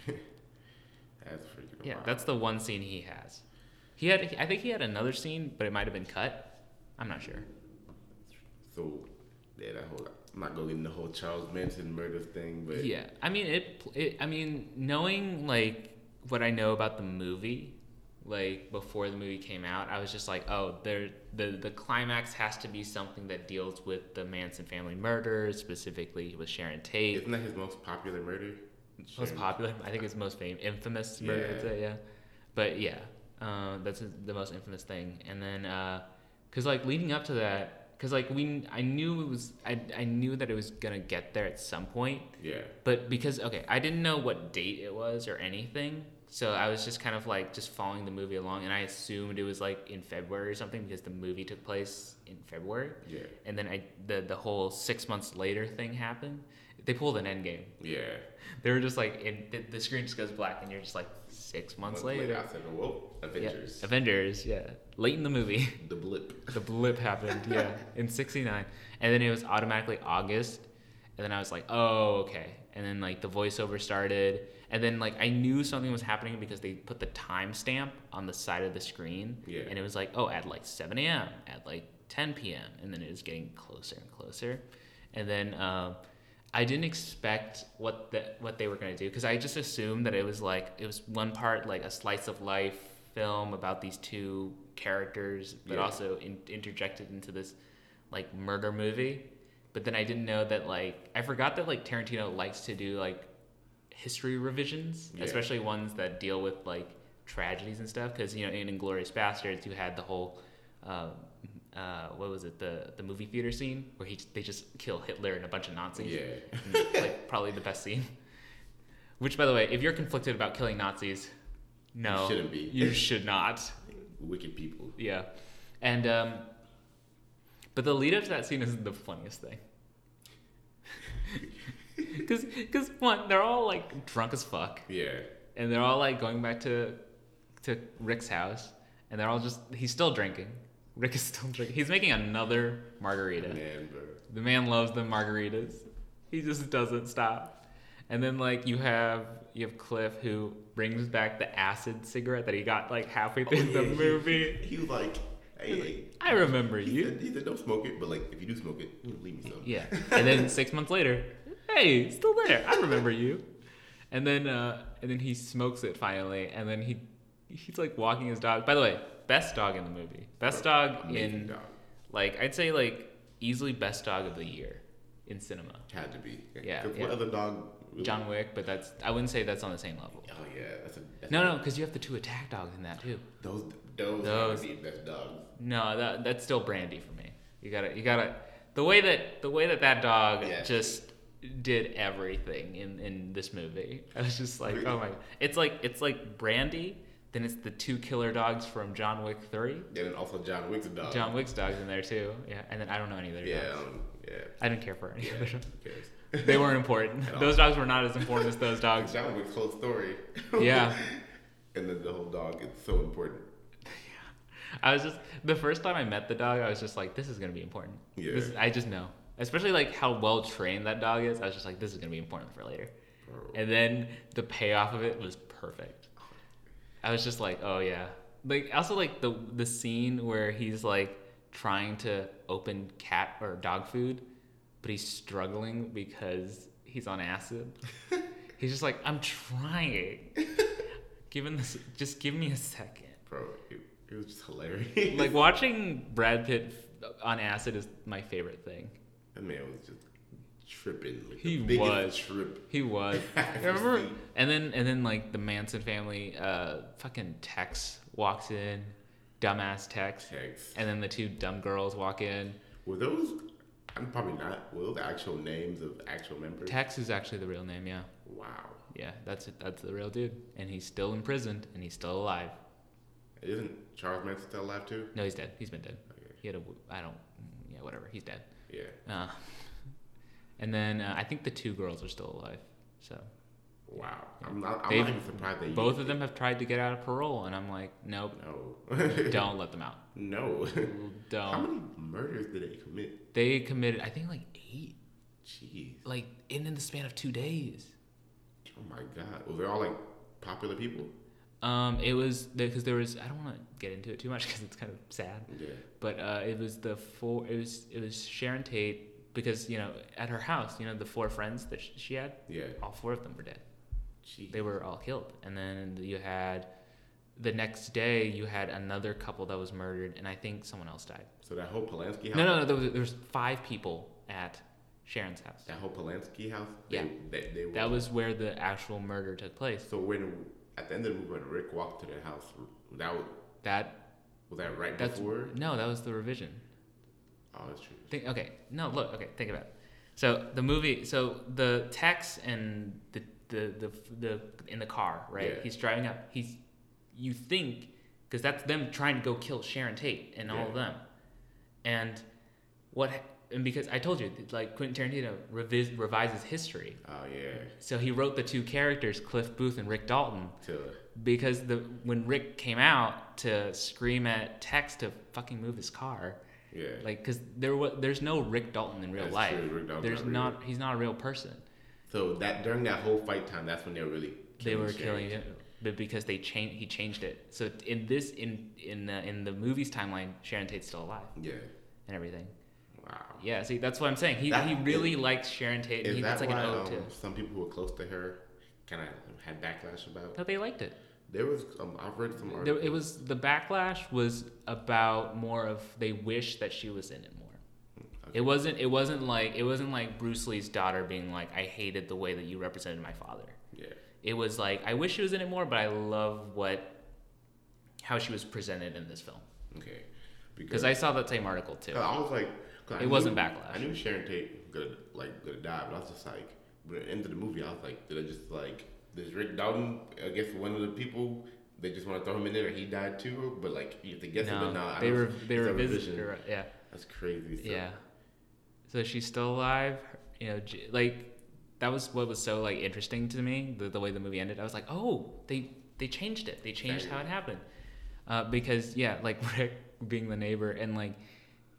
(laughs) That's freaking yeah, wild. that's the one scene he has. He had, I think he had another scene, but it might have been cut. I'm not sure. So, yeah, that whole. I'm not gonna get into the whole Charles Manson murder thing, but Yeah, I mean it, it. I mean, knowing like what I know about the movie, like before the movie came out, I was just like, oh, there, the the climax has to be something that deals with the Manson family murders, specifically with Sharon Tate. isn't that his most popular murder? Most popular. I think it's most famous, infamous murder. I'd Yeah. say, yeah. But yeah, uh, that's the most infamous thing. And then, because like leading up to that, because like we, I knew it was, I, I knew that it was gonna get there at some point. Yeah. But because okay, I didn't know what date it was or anything, so I was just kind of like just following the movie along, and I assumed it was like in February or something because the movie took place in February. Yeah. And then I the the whole six months later thing happened. They pulled an end game. Yeah. They were just like, in, the, the screen just goes black, and you're just like six months later. I said, "Whoa, Avengers." Yeah, Avengers, yeah. Late in the movie, (laughs) The blip. the blip happened, yeah, (laughs) in '69, and then it was automatically August, and then I was like, oh, okay, and then like the voiceover started, and then like I knew something was happening because they put the timestamp on the side of the screen, Yeah. and it was like, oh, at like 7 a.m., at like 10 p.m., and then it was getting closer and closer, and then. Um, I didn't expect what the, what they were gonna do because I just assumed that it was like it was one part like a slice of life film about these two characters, but Yeah. also in, interjected into this like murder movie. But then I didn't know that like I forgot that like Tarantino likes to do like history revisions, Yeah. especially ones that deal with like tragedies and stuff. Because you know in Inglourious Basterds you had the whole. Um, uh, what was it the the movie theater scene where he they just kill Hitler and a bunch of Nazis Yeah. and, like (laughs) probably the best scene. Which, by the way, if you're conflicted about killing Nazis, no, You shouldn't be. You should not. Wicked people. Yeah, and um, but the lead up to that scene is the funniest thing. (laughs) Because, because one, they're all like drunk as fuck, Yeah. and they're all like going back to, to Rick's house, and they're all just he's still drinking. Rick is still drinking. He's making another margarita. Man. The man loves the margaritas. He just doesn't stop. And then like you have you have Cliff who brings back the acid cigarette that he got like halfway through Oh, the yeah, (laughs) he- movie. He, was like, "Hey, hey." I remember He you. said, he said, "Don't smoke it, but like, if you do smoke it, leave me some." Yeah. And then (laughs) six months later, hey, still there. I remember you. And then uh and then he smokes it finally, and then he he's like walking his dog. By the way, best dog in the movie. Best dog Amazing in dog. like I'd say like easily best dog of the year in cinema. Had to be. Yeah, yeah. What other dog? really- John Wick, but that's I wouldn't say that's on the same level. Oh yeah, that's a. That's No, no, because you have the two attack dogs in that too. Those those, Those- be best dogs. No, that that's still brandy for me. You gotta you gotta the way that the way that that dog just did everything in in this movie. I was just like, oh my! It's like it's like brandy. Then it's the two killer dogs from John Wick Three. And then also John Wick's dog. John Wick's dogs in there too. Yeah, and then I don't know any other Yeah, dogs. um, yeah. I didn't care for any Yeah. Who cares? (laughs) They weren't important. (laughs) Those dogs were not as important as those (laughs) dogs. John Wick's whole story. Yeah. and then the whole dog is so important. Yeah. I was just the first time I met the dog, I was just like, this is gonna be important. Yeah. This, I just know, especially like how well trained that dog is. I was just like, this is gonna be important for later. And then the payoff of it was perfect. I was just like, oh yeah. Like also like the the scene where he's like trying to open cat or dog food, but he's struggling because he's on acid. (laughs) he's just like, I'm trying. Given this, just give me a second. Bro, it, it was just hilarious. Like watching Brad Pitt on acid is my favorite thing. that man was just tripping. Like He the was. trip. He was. (laughs) Remember? And then and then like the Manson family, uh, fucking Tex walks in, dumbass Tex, Text. and then the two dumb girls walk in. Were those? I'm probably not. Were those actual names of actual members? Tex is actually the real name, yeah. Wow. Yeah, that's it. That's the real dude, and he's still imprisoned, and he's still alive. Isn't Charles Manson still alive too? No, he's dead. He's been dead. Okay. He had a. I don't. Yeah, whatever. He's dead. Yeah. Uh, and then uh, I think the two girls are still alive. So Wow. I'm not. I'm They've- not even surprised that both of them have tried to get out of parole, and I'm like, nope, No. (laughs) don't (laughs) let them out. no. (laughs) Don't. How many murders did they commit? They committed, I think, like eight, Jeez. like in, in the span of two days. Oh my God. Were they all like popular people? Um, it was because there was. I don't want to get into it too much because it's kind of sad. Yeah. But uh, it was the four. It was it was Sharon Tate because you know at her house, you know the four friends that she had, Yeah. all four of them were dead. Jeez. They were all killed, and then you had the next day you had another couple that was murdered, and I think someone else died. So that whole Polanski house. No, no, no. There was, there was five people at Sharon's house. That whole Polanski house. Yeah. They, they, they were, That was where the actual murder took place. So when at the end of the movie, when Rick walked to their house, that was That was that right that's before? no, that was the revision. Oh, that's true. Think okay, no, look, okay, think about it. So the movie, so the Tex and the the the, the in the car, right? Yeah. He's driving up. He's you think because that's them trying to go kill Sharon Tate and all Yeah. of them, and what and because I told you like Quentin Tarantino revis, revises history. Oh yeah. So he wrote the two characters, Cliff Booth and Rick Dalton, To because the when Rick came out to scream at Tex to fucking move his car, yeah. like because there was there's no Rick Dalton in real That's life. true, Rick Dalton's there's not not, he's not a real person. so that during that whole fight time, that's when they were really They were killing him, but because they changed he changed it. So in this in in uh, in the movie's timeline, Sharon Tate's still alive Yeah. and everything. Wow. Yeah, see that's what I'm saying. He That- he really likes Sharon Tate. and Is he, that it's like why an ode um, to. some people who were close to her kind of had backlash about? No, they liked it. There was um, I've read some articles. it was the backlash was about more of they wish that she was in it more. Okay. It wasn't. It wasn't like it wasn't like Bruce Lee's daughter being like, "I hated the way that you represented my father." Yeah. It was like, "I wish she was in it more, but I love what how she was presented in this film." Okay. Because I saw that same article too. I was like, It wasn't backlash. I knew Sharon Tate was gonna like gonna die, but I was just like, but at the end of the movie, I was like, did I just like, does Rick Dalton? I guess one of the people they just want to throw him in there, he died too. But like, you have to guess it, no, but no, I they were they were visited. Yeah, That's crazy. So. yeah. So she's still alive. You know, like that was what was so like interesting to me. The the way the movie ended, I was like, oh, they they changed it. They changed how it happened. Uh, because yeah, like (laughs) Rick being the neighbor and like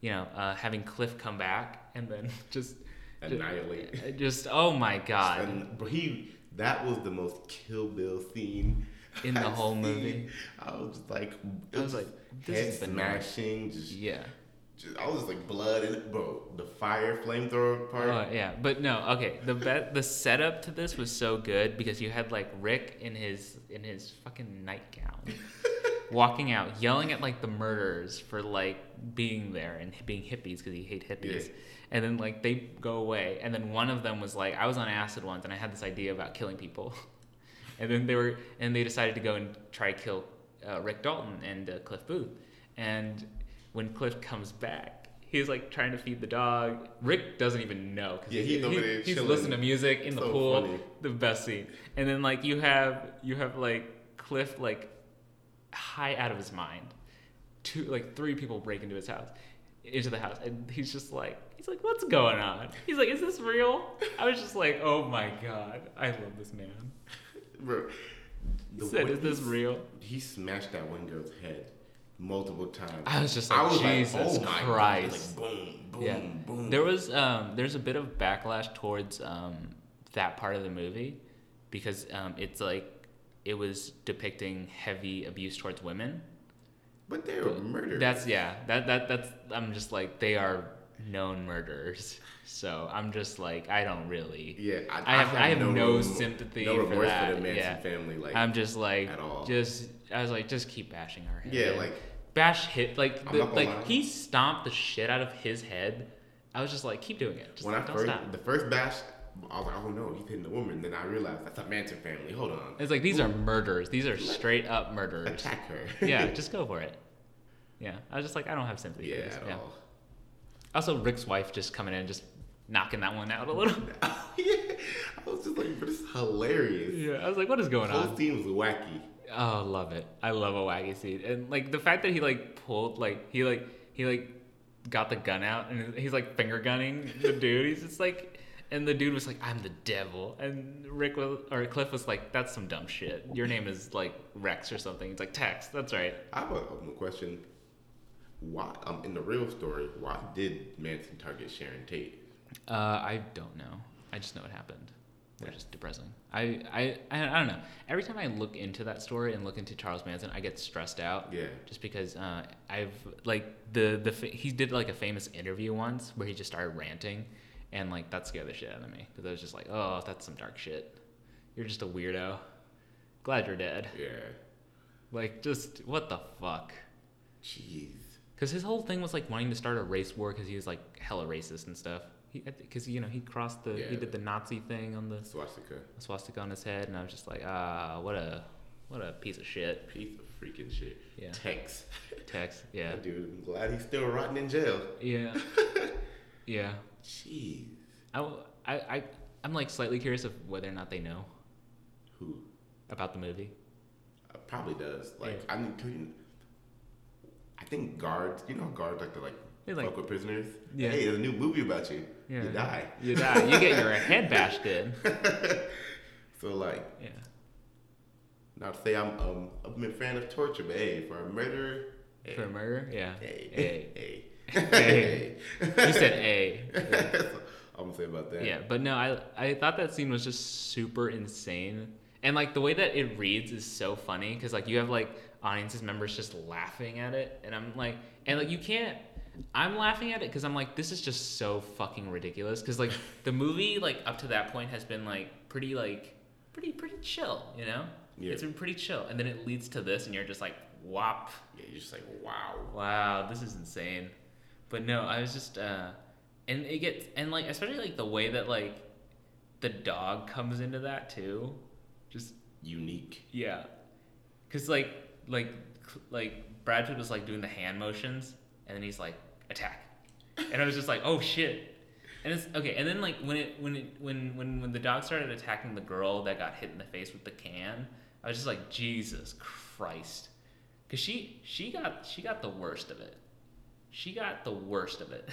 you know uh, having Cliff come back and then (laughs) just Annihilate. Just oh my god. But he that was the most Kill Bill scene In the I've whole seen. movie? I was like, I was like, head smashing, just, Yeah. just I was just like blood and bro, the fire flamethrower part. Oh yeah, but no, okay. The bet the setup to this was so good because you had like Rick in his in his fucking nightgown, (laughs) walking out, yelling at like the murderers for like being there and being hippies because he hate hippies, Yeah. And then like they go away, and then one of them was like, I was on acid once and I had this idea about killing people, (laughs) and then they were and they decided to go and try to kill uh, Rick Dalton and uh, Cliff Booth, and when Cliff comes back. He's like trying to feed the dog. Rick doesn't even know. 'cause Yeah, he's over there he's listening to music in the pool. funny. The best scene. And then like you have you have like Cliff like high out of his mind. Two like three people break into his house, into the house, and he's just like he's like what's going on? He's like is this real? I was just like oh my god, I love this man. Bro, He said is this real? He smashed that one girl's head multiple times. I was just like, Jesus oh my Christ. God. Like boom, boom, yeah. boom. There was um, there's a bit of backlash towards um, that part of the movie because um, it's like it was depicting heavy abuse towards women, But they were murderers. That's yeah. That that that's. I'm just like they are known murderers. So I'm just like I don't really. yeah. I have I have no, rem- sympathy no for that. for the Manson yeah. family. Like I'm just like at all. just I was like just keep bashing her head. yeah, like bash hit like the, like lie. he stomped the shit out of his head. I was just like keep doing it. Just when I don't first stop. the first bash, I was like, oh no, he's hitting the woman. Then I realized that's a Manson family. Hold on, It's like these are murders. These are straight up murderers. attack her. yeah, (laughs) just go for it. Yeah, I was just like I don't have sympathy. yeah, for this. at yeah. all. Also, Rick's wife just coming in just knocking that one out a little. (laughs) yeah, I was just like, but it's hilarious. yeah, I was like, what is going The whole on? scene was wacky. Oh, love it. I love a wacky scene. And like the fact that he like pulled like he like he like got the gun out and he's like finger gunning the dude. He's just like and the dude was like, I'm the devil. And Rick was or Cliff was like, That's some dumb shit. Your name is like Rex or something. He's like, Tex, that's right. I have a, a question. Why, um, in the real story, why did Manson target Sharon Tate? Uh, I don't know. I just know it happened. Which is depressing. I, I, I, I don't know. Every time I look into that story and look into Charles Manson, I get stressed out. Yeah. just because uh, I've like the the he did like a famous interview once where he just started ranting, and like that scared the shit out of me because I was just like, oh, that's some dark shit. You're just a weirdo. Glad you're dead. Yeah. Like, just what the fuck? Jeez. Because his whole thing was like wanting to start a race war because he was like hella racist and stuff. Because you know he crossed the he did the Nazi thing on the Swastika. swastika on his head, and I was just like, ah, what a what a piece of shit. Piece of freaking shit. Yeah. Tex. Tex, yeah, dude, I'm glad he's still rotting in jail. yeah, (laughs) yeah. Jeez. I, I, I, I'm like slightly curious of whether or not they know Who? about the movie. Uh, probably does. Like, Yeah. I to. I think guards, you know, guards like to like, They like- fuck with prisoners. Yeah. Hey, there's a new movie about you. Yeah, You die. You die. You get your head (laughs) bashed in. So like, Yeah. not to say I'm um a fan of torture, but hey, for a murderer, hey, For a murder, yeah. hey, Hey. (laughs) hey, Hey. You said A. (laughs) I'm gonna say about that. Yeah, but no, I I thought that scene was just super insane, and like the way that it reads is so funny because like you have like audiences members just laughing at it, and I'm like, and like you can't. I'm laughing at it because I'm like, this is just so fucking ridiculous. Because like the movie, like up to that point, has been like pretty like pretty pretty chill, you know. Yeah. It's been pretty chill, and then it leads to this, and you're just like, wop. Yeah, you're just like, wow. Wow, this is insane. But no, I was just uh and it gets and like especially like the way that like the dog comes into that too. Just Unique. yeah. Cuz like like like Brad Pitt was like doing the hand motions and then he's like attack. And I was just like, "Oh shit." And it's okay, and then like when it when it when when when the dog started attacking the girl that got hit in the face with the can, I was just like, "Jesus Christ." Cuz she she got she got the worst of it. She got the worst of it.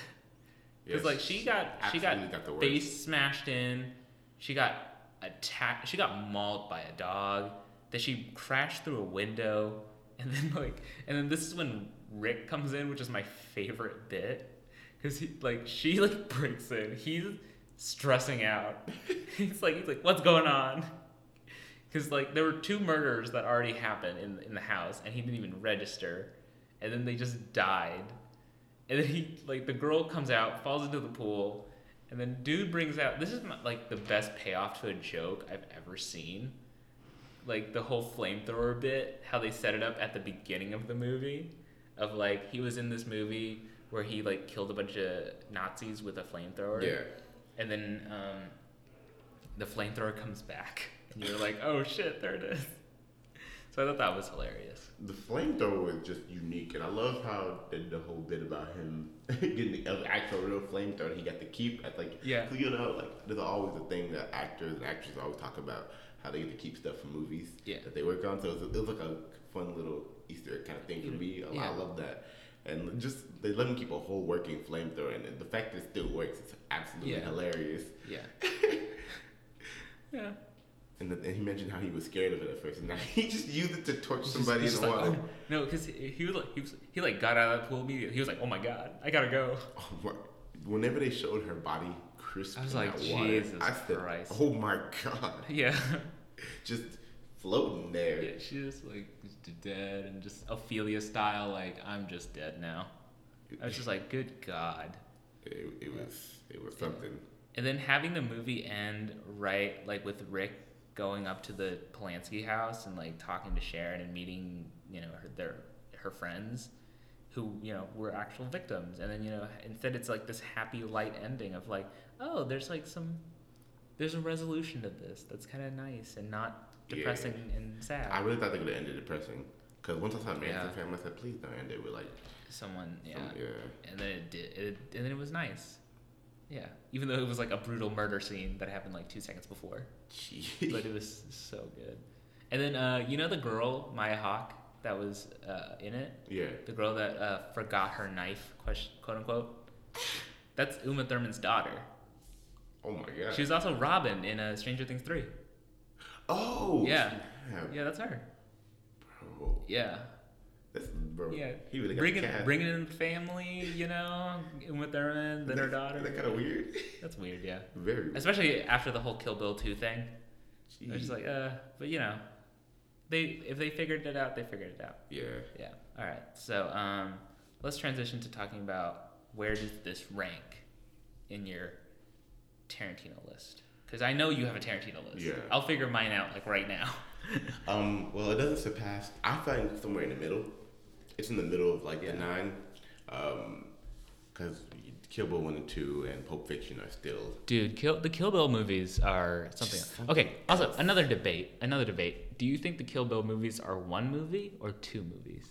Yes, like she got she got, got the worst. face smashed in. She got attacked. She got mauled by a dog. Then she crashed through a window. (laughs) And then like, and then this is when Rick comes in, which is my favorite bit, because he like she like (laughs) breaks in. He's stressing out. (laughs) he's like he's like what's going on? Because like there were two murders that already happened in in the house, and he didn't even register, and then they just died. And then he like the girl comes out, falls into the pool, and then dude brings out this is my, like the best payoff to a joke I've ever seen. Like the whole flamethrower bit, how they set it up at the beginning of the movie, of like he was in this movie where he like killed a bunch of Nazis with a flamethrower. Yeah. And then um, the flamethrower comes back, and you're like, oh shit, there it is. So I thought that was hilarious. The flamethrower was just unique, and I love how did the whole bit about him (laughs) getting the actual real flamethrower he got to keep. At like, yeah, you know, like there's always a thing that actors and actresses always talk about how they get to keep stuff from movies Yeah. that they work on. So it was, it was like a fun little Easter kind of thing for mm-hmm. me. I- Yeah. I love that. And just they let him keep a whole working flamethrower, and the fact that it still works is absolutely Yeah. hilarious. Yeah. (laughs) yeah. And, then and he mentioned how he was scared of it at first, and now (laughs) he just used it to torch somebody just- in he's the just water. oh, no, because he, he was like he was he like got out of that pool immediately. He was like, oh my god, I gotta go. Oh, Whenever they showed her body crisp I was in like, that water, Jesus I said, Christ. "Oh my god!" (laughs) Yeah. (laughs) Just floating there. Yeah, she's just like dead and just Ophelia style, like I'm just dead now. I was just like, good God. It, it was it was something. And then having the movie end right, like with Rick going up to the Polanski house and like talking to Sharon and meeting, you know, her their her friends, who you know were actual victims, and then you know instead it's like this happy light ending of like, oh, there's like some, there's a resolution to this that's kind of nice and not Yeah. depressing and sad. I really thought they could have ended depressing. Cause once I saw Manson Yeah. family, I said, please don't end it with like Someone, yeah. some, yeah. and then it did it, and then it was nice yeah even though it was like a brutal murder scene that happened like two seconds before Jeez. but it was so good and then uh, you know the girl maya hawke that was uh, in it yeah. the girl that uh, forgot her knife quote unquote that's uma thurman's daughter Oh my god. she was also robin in uh, stranger things 3 oh Yeah. snap. yeah that's her Bro, yeah bro. yeah He really bringing bringing in family you know uma thurman then her Is daughter that kind of weird? that's weird yeah Very. weird. especially after the whole Kill Bill two thing. I was just like, uh, but you know, they if they figured it out, they figured it out. yeah. Yeah. All right. So um, let's transition to talking about where does this rank in your Tarantino list? Because I know you have a Tarantino list. Yeah. I'll figure mine out like right now. Um. Well, it doesn't surpass. I find somewhere in the middle. It's in the middle of like Yeah. the nine. Um. Because Kill Bill one and two and Pulp Fiction are still. Dude, Kill the Kill Bill movies are something. Something Okay. Also, another debate. Another debate. Do you think the Kill Bill movies are one movie or two movies?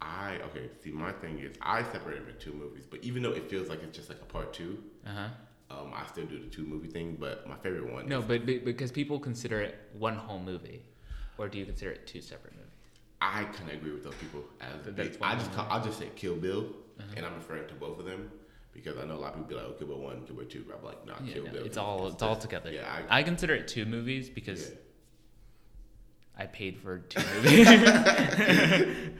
I okay. See, my thing is I separate them into two movies, but even though it feels like it's just like a part two, Uh huh. um, I still do the two movie thing. But my favorite one. No, is- but, but because people consider it one whole movie, or do you consider it two separate movies? I kind of agree with those people. As they- I just call, I'll just say Kill Bill, Uh-huh. and I'm referring to both of them because I know a lot of people be like, oh, Kill Bill one, Kill Bill two. I'm like, nah, Yeah, Kill no, Bill. it's all it's all together. Yeah, I, consider it two movies because yeah. I paid for two movies. (laughs)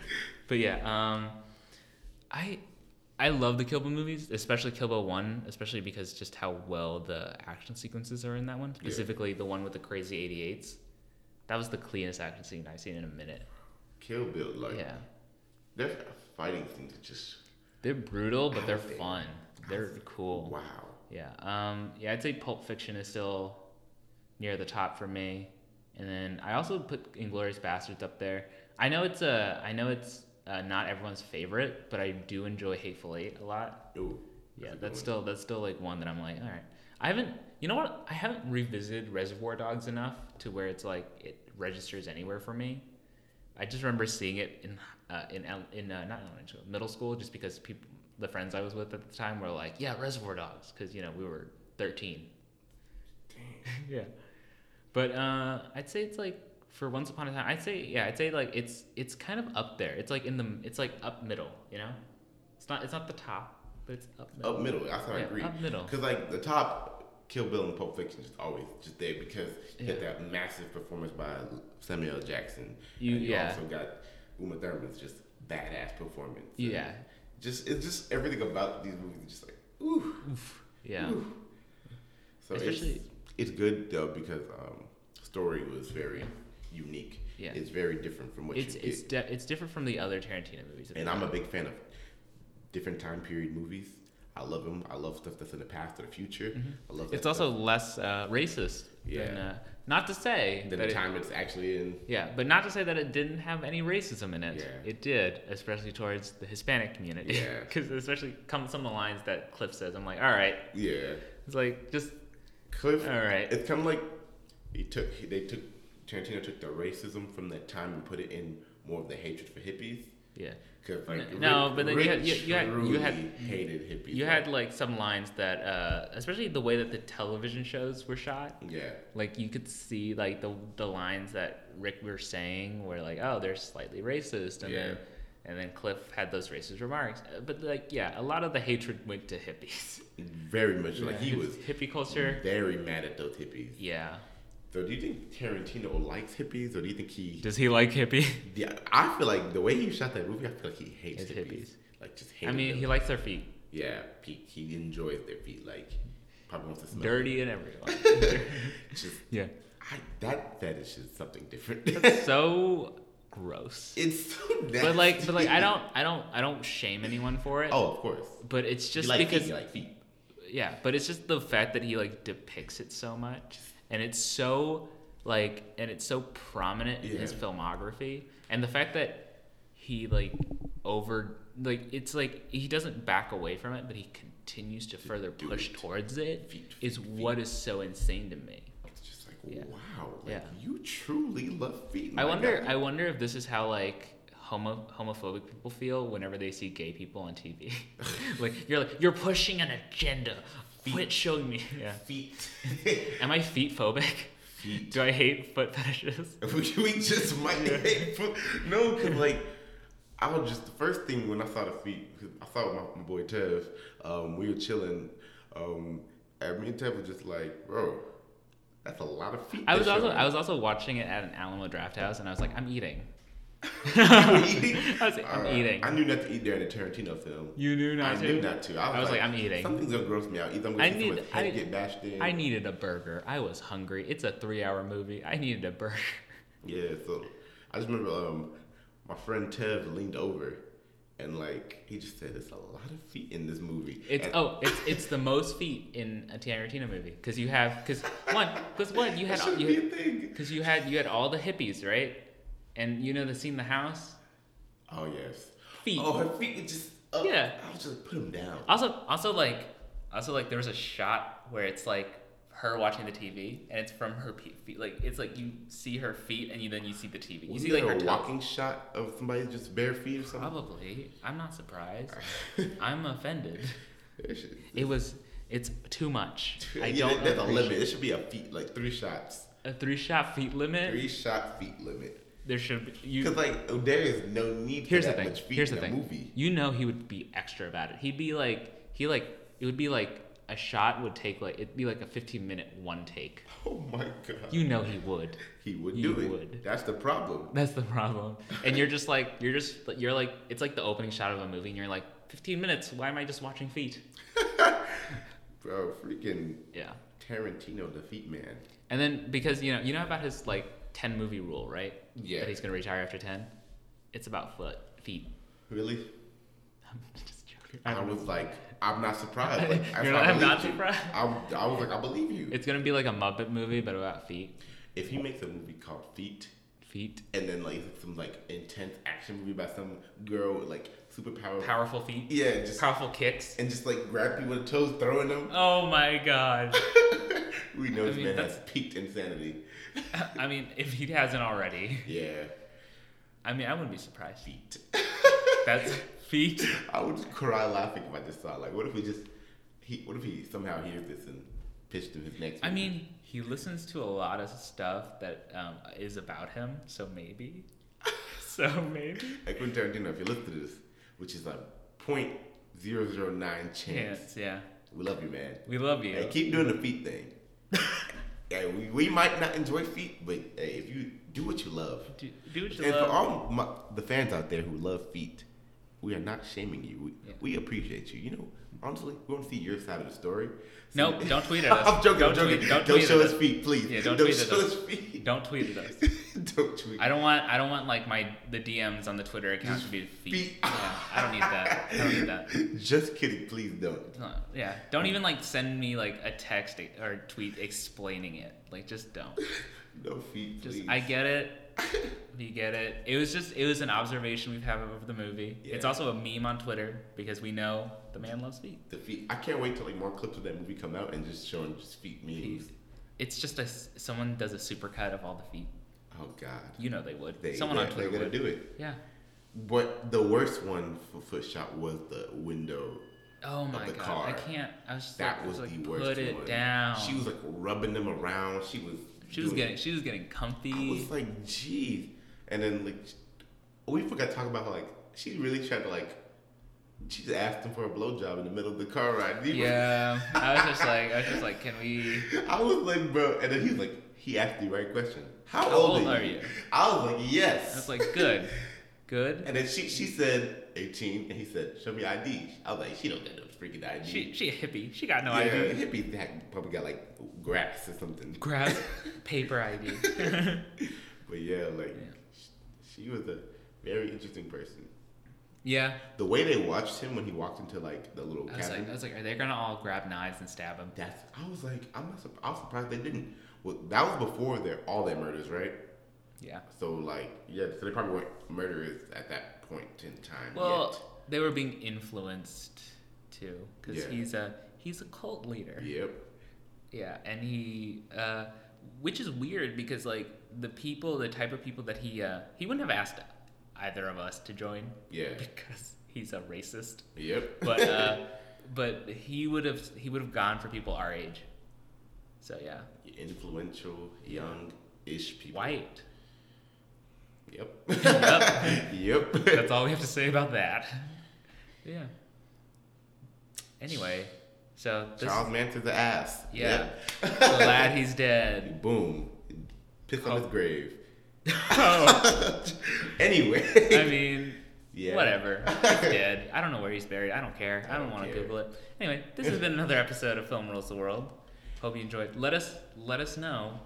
but yeah, um, I I love the Kill Bill movies, especially Kill Bill one, especially because just how well the action sequences are in that one. Specifically, the one with the crazy 88s. That was the cleanest action scene I've seen in a minute. Kill Bill, like Yeah, their fighting scenes are just they're brutal, but they're there. fun. They're cool. wow. Yeah. Um, yeah, I'd say Pulp Fiction is still near the top for me. And then I also put Inglourious Basterds up there. I know it's a, I know it's uh, not everyone's favorite, but I do enjoy Hateful Eight a lot. Ooh, Yeah, a that's still that's still like one that I'm like, all right. I haven't, you know what? I haven't revisited Reservoir Dogs enough to where it's like it registers anywhere for me. I just remember seeing it in uh, in el- in uh, not elementary school, middle school, just because people, the friends I was with at the time, were like, yeah, Reservoir Dogs, because you know we were 13. (laughs) yeah, but uh, I'd say it's like for Once Upon a Time. I'd say yeah, I'd say like it's it's kind of up there. It's like in the it's like up middle. You know, it's not it's not the top, but it's up middle. up middle. That's how I Yeah, agree. up middle. Because like the top Kill Bill and Pulp Fiction is always just there because you Yeah. had that massive performance by Samuel L. Jackson. You- and you yeah. also got Uma Thurman's just badass performance. And Yeah. Just it's just everything about these movies is just like ooh. Yeah. Ooh. So Especially- it's, it's good though because um, story was very unique. Yeah. It's very different from what It's you it's get. it's different from the other Tarantino movies. and I'm a big fan of different time period movies. I love them. I love stuff that's in the past or the future. I love. Mm-hmm. It's also stuff. less uh, racist. Yeah. Than, uh, not to say than that the it- time it's actually in. yeah, but not to say that it didn't have any racism in it. Yeah. It did, especially towards the Hispanic community. Yeah. (laughs) Because especially come some of the lines that Cliff says, I'm like, all right. Yeah, It's like just Cliff. all right. It's kind of like he took. They took Tarantino took the racism from that time and put it in more of the hatred for hippies. Yeah. Like No, but then you had- you- you had- you had- hated hippies. You had like some lines that, uh, especially the way that the television shows were shot. yeah, like you could see like the the lines that Rick were saying were like, oh, they're slightly racist, and then and then Cliff had those racist remarks. Uh, But like, yeah, a lot of the hatred went to hippies. very much like he was hippie culture. very mad at those hippies. Yeah. So do you think Tarantino likes hippies, or do you think he? Does he like hippies? (laughs) Yeah, I feel like the way he shot that movie, I feel like he hates hippies. hippies. Like just I mean, them. he likes their feet, yeah, he, he enjoys their feet. Like probably wants to smell dirty and everything. (laughs) (laughs) Just yeah. I, that fetish is something different. That's so gross. it's so nasty. But like, but like, I don't, I don't, I don't shame anyone for it. Oh, of course. But it's just like because feet, like feet. yeah but it's just the fact that he like depicts it so much and it's so like and it's so prominent in his filmography and the fact that he like over like it's like he doesn't back away from it but he continues to further push it. towards it Feet, is feet, what is so insane to me It's just like Yeah. wow, like Yeah. you truly love feet. i wonder guy. i wonder if this is how like homo homophobic people feel whenever they see gay people on tv (laughs) (laughs) like you're like you're pushing an agenda quit showing me (laughs) yeah feet. (laughs) Am I feet phobic? feet. Do I hate foot fetishes? (laughs) we just might hate foot. No, cause like I was just the first thing when I saw the feet. I saw my, my boy Tev. Um, we were chilling. Um, and me and Tev was just like, bro, that's a lot of feet. I was also. I was also watching it at an Alamo Drafthouse, and I was like, I'm eating. I (laughs) (laughs) I was like, I'm eating. I knew not to eat during the Tarantino film. You knew not I knew not to. I was, like, I'm eating. Something's gonna gross me out. Either I'm gonna I need- someone's I- get bashed in. I needed a burger. I was hungry. It's a three-hour movie. I needed a burger. (laughs) Yeah, so I just remember um, my friend Tev leaned over and like he just said, "There's a lot of feet in this movie." It's And oh, it's it's the most feet in a Tarantino movie because you have because one because one you had that you be a thing. because you had you had all the hippies right, and you know the scene in the house Oh yes. feet. Oh, her feet just up. Yeah. I was just put them down. Also, also like, also like, there was a shot where it's like her watching the TV, and it's from her pe- feet. Like it's like you see her feet, and you then you see the TV. You Was see like her a toes. walking shot of somebody just bare feet or something? Probably. I'm not surprised. (laughs) I'm offended. It was. It's too much. (laughs) I Yeah, don't. There's a limit. It should be a feet, like three shots. A three shot feet limit. Three shot feet limit. There should be. You. Because like there is no need for Here's the thing. much feet Here's the thing. movie. You know he would be extra about it. He'd be like he like it would be like a shot would take like it'd be like a 15 minute one take. (laughs) Oh my god. You know he would. he would he do it. would. That's the problem. That's the problem. And you're just like you're just you're like it's like the opening shot of a movie and you're like 15 minutes. Why am I just watching feet? (laughs) Bro, freaking Yeah. Tarantino, the feet man. And then because you know you know about his like 10 movie rule, right? Yeah. That he's gonna retire after 10. It's about foot feet. Really? I'm (laughs) just joking. I, know. was like, I'm not surprised. Like, (laughs) I- You're not- I'm not surprised? I, I was like, I believe you. It's gonna be like a Muppet movie, but about feet. if he makes a movie called Feet, Feet. and then like some like intense action movie about some girl with like superpower, Powerful feet. yeah, just Powerful kicks. and just like grab people with the toes, throwing them. Oh my god. (laughs) we know I this mean, man that's- has peaked insanity. I mean, if he hasn't already. Yeah, I mean, I wouldn't be surprised. feet. That's feet. (laughs) I would cry laughing if I just saw like, what if we just he, what if he somehow hears this and pitched him his next? I movie? mean, he listens to a lot of stuff that um, is about him, so maybe. (laughs) so maybe. like Quentin Tarantino, if you listen to this, which is like point zero zero nine chance, Yes, yeah. we love you, man. We love you. Hey, keep doing the feet thing. (laughs) yeah, we, we might not enjoy feet, but hey, if you do what you love, do, do what you love. and for all my, the fans out there who love feet, we are not shaming you. We, Yeah. we appreciate you. You know, honestly, we want to see your side of the story. No, don't tweet at (laughs) us. I'm joking. Don't I'm joking. tweet- don't don't tweet show us feet, please. Yeah, don't tweet at show us. feet. Don't tweet at us. (laughs) don't tweet. I don't want. I don't want like my the DMs on the Twitter account to be feet. Feet. Yeah, I don't need that. I don't need that. (laughs) Just kidding. Please don't. Not- Yeah, don't even like send me like a text or tweet explaining it. Like, just don't. No feet, Just please. I get it. (laughs) You get it. It was just it was an observation we've had of the movie. It's also a meme on Twitter because we know the man loves feet. the feet. I can't wait till like more clips of that movie come out and just showing just feet memes. Feet. It's just a someone does a supercut of all the feet. Oh God. You know they would. They, someone they're, on Twitter they're gonna would. do it. Yeah. But the worst one for foot shot was the window. Oh my the god. car. I can't. I was just That like, I was like the worst put it one. down. She was like rubbing them around. She was. She was getting she was getting comfy. I was like, geez. And then like, we forgot to talk about how like she really tried to like. She just asked him for a blowjob in the middle of the car ride. He was- yeah. I was just like I was just like, can we? (laughs) I was like, bro, and then he's like, he asked the right question. How, How old, old are you? I was like, yes. I was like, good. (laughs) Good. And then she she said 18, and he said, "Show me ID." I was like, "She don't get no freaking ID." She she a hippie. She got no yeah, ID. hippie had- probably got like grass or something. Grass, (laughs) paper ID. (laughs) (laughs) But yeah, like Yeah. she, was a very interesting person. yeah. The way they watched him when he walked into like the little I was cabin. like, I was like, are they gonna all grab knives and stab him? That's. I was like, I'm not. Surprised, I was surprised they didn't. Well, that was before their all their murders, right? Yeah. So like, yeah. So they probably weren't murderers at that point in time Well, they were being influenced too, because Yeah. he's a he's a cult leader. Yep. Yeah, and he, uh, which is weird because like the people, the type of people that he, uh, he wouldn't have asked either of us to join. Yeah. (laughs) Because he's a racist. Yep. But uh, (laughs) but he would have he would have gone for people our age. So yeah, influential, young-ish people. white. Yep. (laughs) Yep. yep. That's all we have to say about that. Yeah. Anyway, so this Charles Manson's the ass. Yeah. Yep. glad he's dead. (laughs) Boom. Piss on Oh. his grave. (laughs) Oh, (laughs) Anyway. I mean, Yeah. whatever. He's dead. I don't know where he's buried. I don't care. I I don't don't want to. Google it. Anyway, this has been another episode of Film Rules the World. Hope you enjoyed. Let us let us know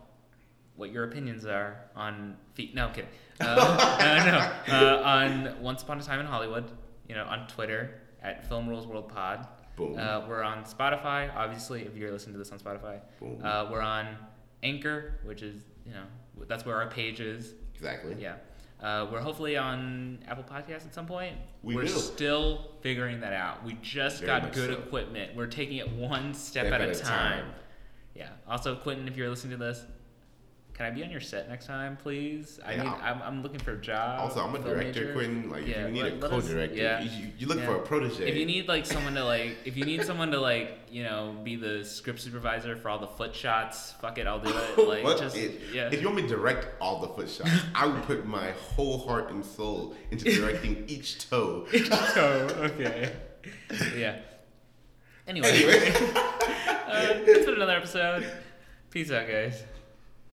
what your opinions are on feet. No, I'm kidding. Uh, no, no. Uh, on Once Upon a Time in Hollywood. You know, on Twitter at Film Rules World Pod. Boom. Uh, we're on Spotify, obviously, if you're listening to this on Spotify. Boom. Uh, we're on Anchor, which is, you know, that's where our page is. exactly. Yeah. Uh, we're hopefully on Apple Podcasts at some point. We are still figuring that out. We just Very got good so. equipment. We're taking it one step, Step at, at a a time. time. Yeah. Also, Quentin, if you're listening to this, can I be on your set next time, please? I Yeah, need. I'm, I'm looking for a job. Also, I'm a director, major. Quentin. Like, Yeah, if you need let- a co-director, yeah. you, you, look Yeah. for a protege. If you need like someone to like, if you need someone to like, you know, be the script supervisor for all the foot shots, fuck it, I'll do it. (laughs) Like, What? just if, yeah. if you want me to direct all the foot shots, (laughs) I would put my whole heart and soul into (laughs) directing each toe. oh, okay. Yeah. Anyway, Anyway. uh, that's been another episode. Peace out, guys.